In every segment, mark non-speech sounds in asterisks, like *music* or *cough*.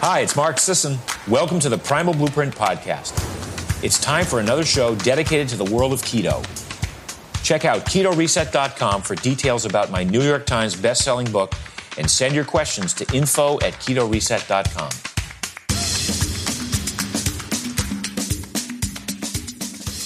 Hi, it's Mark Sisson. Welcome to the Primal Blueprint Podcast. It's time for another show dedicated to the world of keto. Check out ketoreset.com for details about my New York Times best-selling book and send your questions to info at ketoreset.com.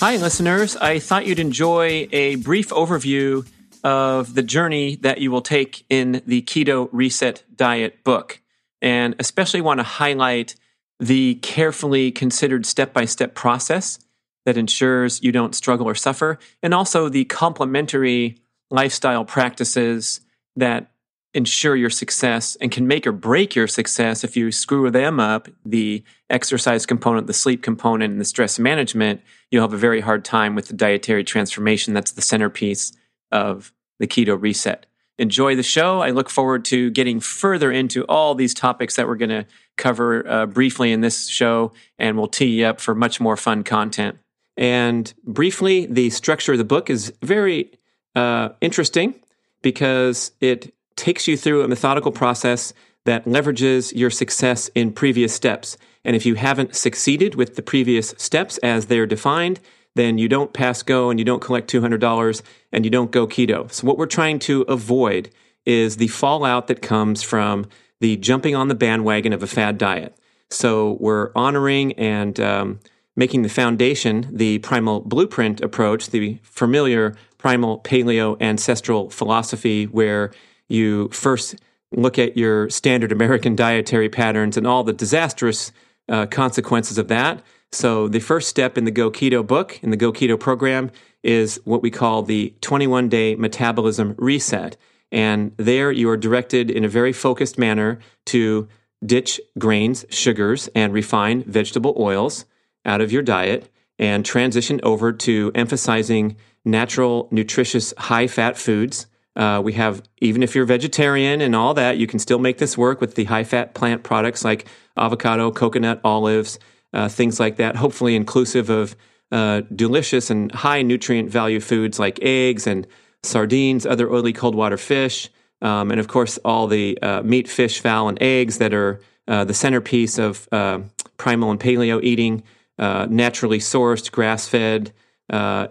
Hi, listeners. I thought you'd enjoy a brief overview of the journey that you will take in the Keto Reset Diet book, and especially want to highlight the carefully considered step by step process that ensures you don't struggle or suffer, and also the complementary lifestyle practices that ensure your success and can make or break your success if you screw them up the exercise component, the sleep component, and the stress management. You'll have a very hard time with the dietary transformation. That's the centerpiece of the keto reset. Enjoy the show. I look forward to getting further into all these topics that we're going to cover uh, briefly in this show, and we'll tee you up for much more fun content. And briefly, the structure of the book is very uh, interesting because it takes you through a methodical process that leverages your success in previous steps. And if you haven't succeeded with the previous steps as they're defined, then you don't pass go and you don't collect $200 and you don't go keto. So, what we're trying to avoid is the fallout that comes from the jumping on the bandwagon of a fad diet. So, we're honoring and um, making the foundation the primal blueprint approach, the familiar primal paleo ancestral philosophy, where you first look at your standard American dietary patterns and all the disastrous uh, consequences of that. So, the first step in the Go Keto book, in the Go Keto program, is what we call the 21 day metabolism reset. And there you are directed in a very focused manner to ditch grains, sugars, and refined vegetable oils out of your diet and transition over to emphasizing natural, nutritious, high fat foods. Uh, we have, even if you're vegetarian and all that, you can still make this work with the high fat plant products like avocado, coconut, olives, uh, things like that, hopefully inclusive of uh, delicious and high nutrient value foods like eggs and sardines, other oily cold water fish, um, and of course, all the uh, meat, fish, fowl, and eggs that are uh, the centerpiece of uh, primal and paleo eating. Uh, naturally sourced, grass fed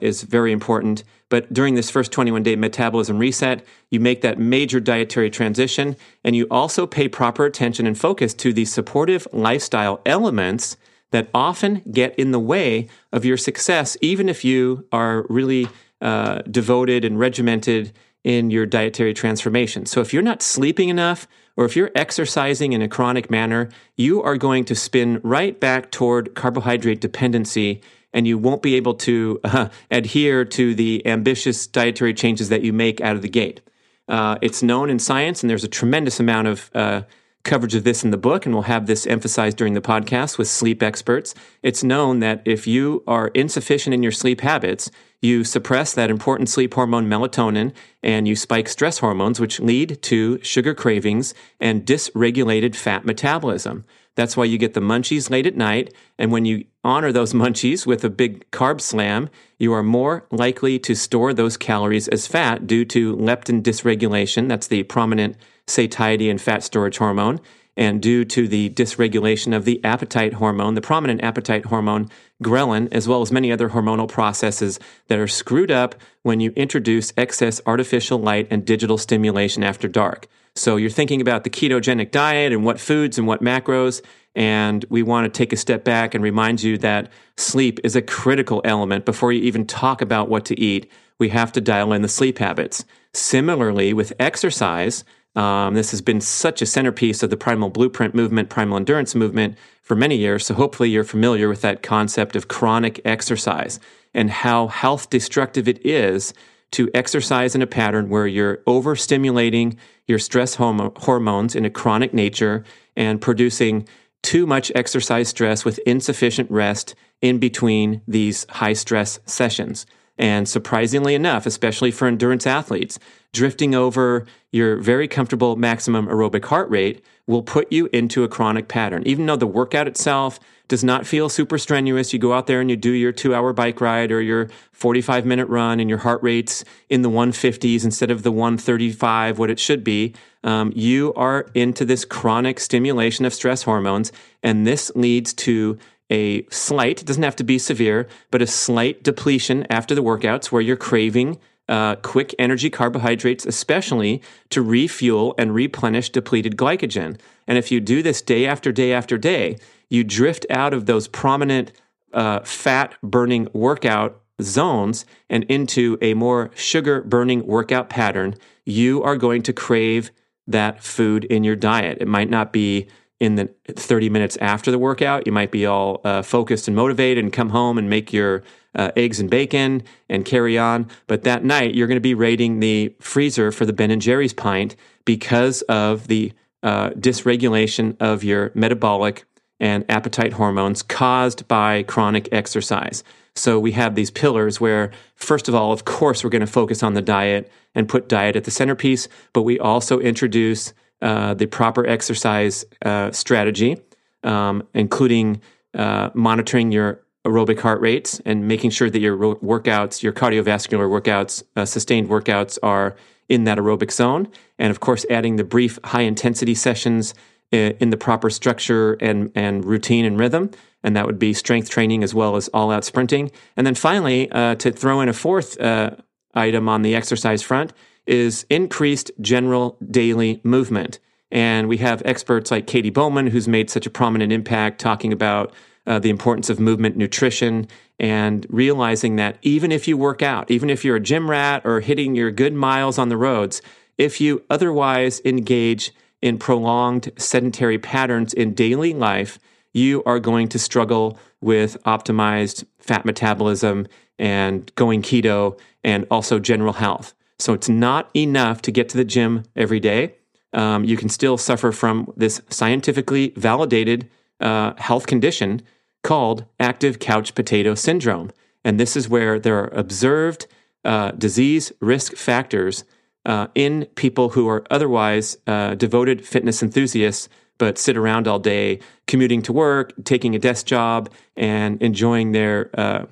is very important. But during this first 21 day metabolism reset, you make that major dietary transition and you also pay proper attention and focus to the supportive lifestyle elements that often get in the way of your success, even if you are really uh, devoted and regimented in your dietary transformation. So if you're not sleeping enough, or if you're exercising in a chronic manner, you are going to spin right back toward carbohydrate dependency and you won't be able to uh, adhere to the ambitious dietary changes that you make out of the gate. Uh, it's known in science, and there's a tremendous amount of uh, coverage of this in the book, and we'll have this emphasized during the podcast with sleep experts. It's known that if you are insufficient in your sleep habits, you suppress that important sleep hormone melatonin and you spike stress hormones, which lead to sugar cravings and dysregulated fat metabolism. That's why you get the munchies late at night. And when you honor those *laughs* munchies with a big carb slam, you are more likely to store those calories as fat due to leptin dysregulation. That's the prominent satiety and fat storage hormone. And due to the dysregulation of the appetite hormone, the prominent appetite hormone, ghrelin, as well as many other hormonal processes that are screwed up when you introduce excess artificial light and digital stimulation after dark. So you're thinking about the ketogenic diet and what foods and what macros. And we want to take a step back and remind you that sleep is a critical element before you even talk about what to eat. We have to dial in the sleep habits. Similarly, with exercise, um, this has been such a centerpiece of the primal blueprint movement, primal endurance movement for many years. So hopefully you're familiar with that concept of chronic exercise and how health destructive it is to exercise in a pattern where you're overstimulating your stress hormones in a chronic nature and producing too much exercise stress with insufficient rest in between these high stress sessions. And surprisingly enough, especially for endurance athletes, drifting over your very comfortable maximum aerobic heart rate will put you into a chronic pattern. Even though the workout itself does not feel super strenuous, you go out there and you do your two hour bike ride or your 45 minute run and your heart rate's in the 150s instead of the 135, what it should be. Um, you are into this chronic stimulation of stress hormones, and this leads to a slight, doesn't have to be severe, but a slight depletion after the workouts where you're craving uh, quick energy carbohydrates, especially to refuel and replenish depleted glycogen. And if you do this day after day after day, you drift out of those prominent uh, fat burning workout zones and into a more sugar burning workout pattern, you are going to crave that food in your diet. It might not be in the 30 minutes after the workout. You might be all uh, focused and motivated and come home and make your uh, eggs and bacon and carry on. But that night, you're going to be raiding the freezer for the Ben and Jerry's pint because of the uh, dysregulation of your metabolic and appetite hormones caused by chronic exercise. So we have these pillars where, first of all, of course, we're going to focus on the diet and put diet at the centerpiece, but we also introduce uh, the proper exercise uh, strategy, um, including uh, monitoring your aerobic heart rates and making sure that your workouts, your cardiovascular workouts, uh, sustained workouts are in that aerobic zone. And of course, adding the brief high intensity sessions in the proper structure and, and routine and rhythm. And that would be strength training as well as all out sprinting. And then finally, uh, to throw in a fourth uh, item on the exercise front is increased general daily movement. And we have experts like Katy Bowman, who's made such a prominent impact talking about uh, the importance of movement nutrition and realizing that even if you work out, even if you're a gym rat or hitting your good miles on the roads, if you otherwise engage in prolonged sedentary patterns in daily life, you are going to struggle with optimized fat metabolism and going keto and also general health. So it's not enough to get to the gym every day. Um, you can still suffer from this scientifically validated uh, health condition called active couch potato syndrome. And this is where there are observed uh, disease risk factors uh, in people who are otherwise uh, devoted fitness enthusiasts, but sit around all day commuting to work, taking a desk job, and enjoying their uh,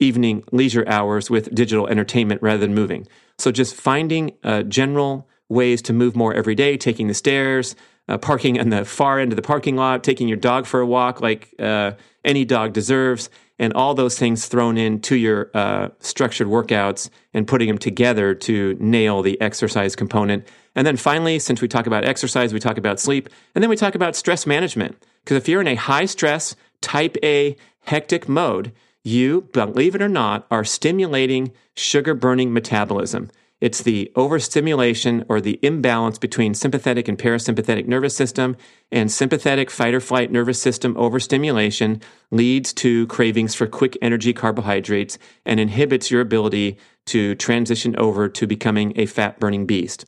evening leisure hours with digital entertainment rather than moving. So just finding uh, general ways to move more every day, taking the stairs, uh, parking on the far end of the parking lot, taking your dog for a walk like uh, any dog deserves, and all those things thrown into your uh, structured workouts and putting them together to nail the exercise component. And then finally, since we talk about exercise, we talk about sleep, and then we talk about stress management. Because if you're in a high stress, type A, hectic mode, you, believe it or not, are stimulating sugar burning metabolism. It's the overstimulation or the imbalance between sympathetic and parasympathetic nervous system and sympathetic fight or flight nervous system overstimulation leads to cravings for quick energy carbohydrates and inhibits your ability to transition over to becoming a fat burning beast.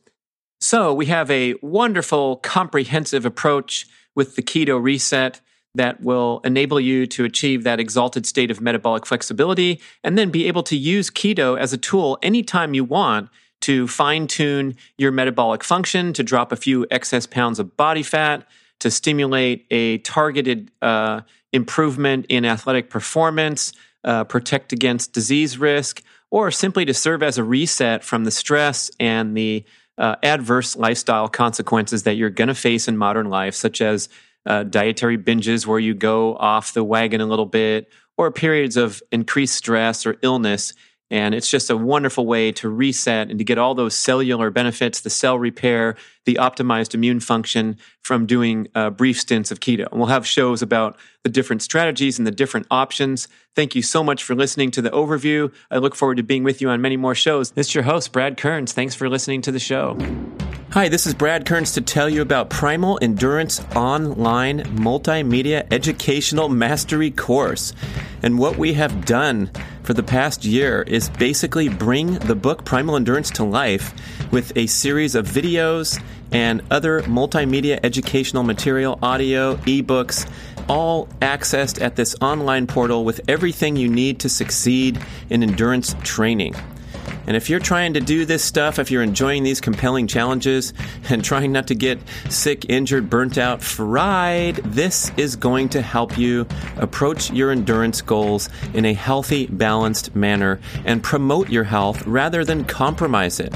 So we have a wonderful comprehensive approach with the keto reset that will enable you to achieve that exalted state of metabolic flexibility and then be able to use keto as a tool anytime you want to fine tune your metabolic function, to drop a few excess pounds of body fat, to stimulate a targeted uh, improvement in athletic performance, uh, protect against disease risk, or simply to serve as a reset from the stress and the uh, adverse lifestyle consequences that you're going to face in modern life, such as uh, dietary binges where you go off the wagon a little bit, or periods of increased stress or illness and it's just a wonderful way to reset and to get all those cellular benefits, the cell repair, the optimized immune function from doing uh, brief stints of keto. And we'll have shows about the different strategies and the different options. Thank you so much for listening to the overview. I look forward to being with you on many more shows. This is your host, Brad Kearns. Thanks for listening to the show. Hi, this is Brad Kearns to tell you about Primal Endurance Online Multimedia Educational Mastery Course. And what we have done for the past year is basically bring the book Primal Endurance to life with a series of videos and other multimedia educational material, audio, ebooks all accessed at this online portal with everything you need to succeed in endurance training. And if you're trying to do this stuff, if you're enjoying these compelling challenges *laughs* and trying not to get sick, injured, burnt out, fried, this is going to help you approach your endurance goals in a healthy, balanced manner and promote your health rather than compromise it.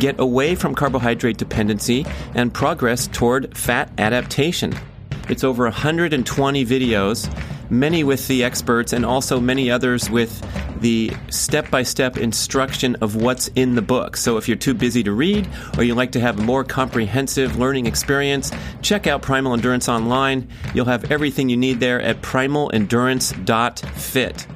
Get away from carbohydrate dependency and progress toward fat adaptation. It's over 120 videos, many with the experts and also many others with the step by step instruction of what's in the book. So if you're too busy to read or you like to have a more comprehensive learning experience, check out Primal Endurance online. You'll have everything you need there at primalendurance.fit.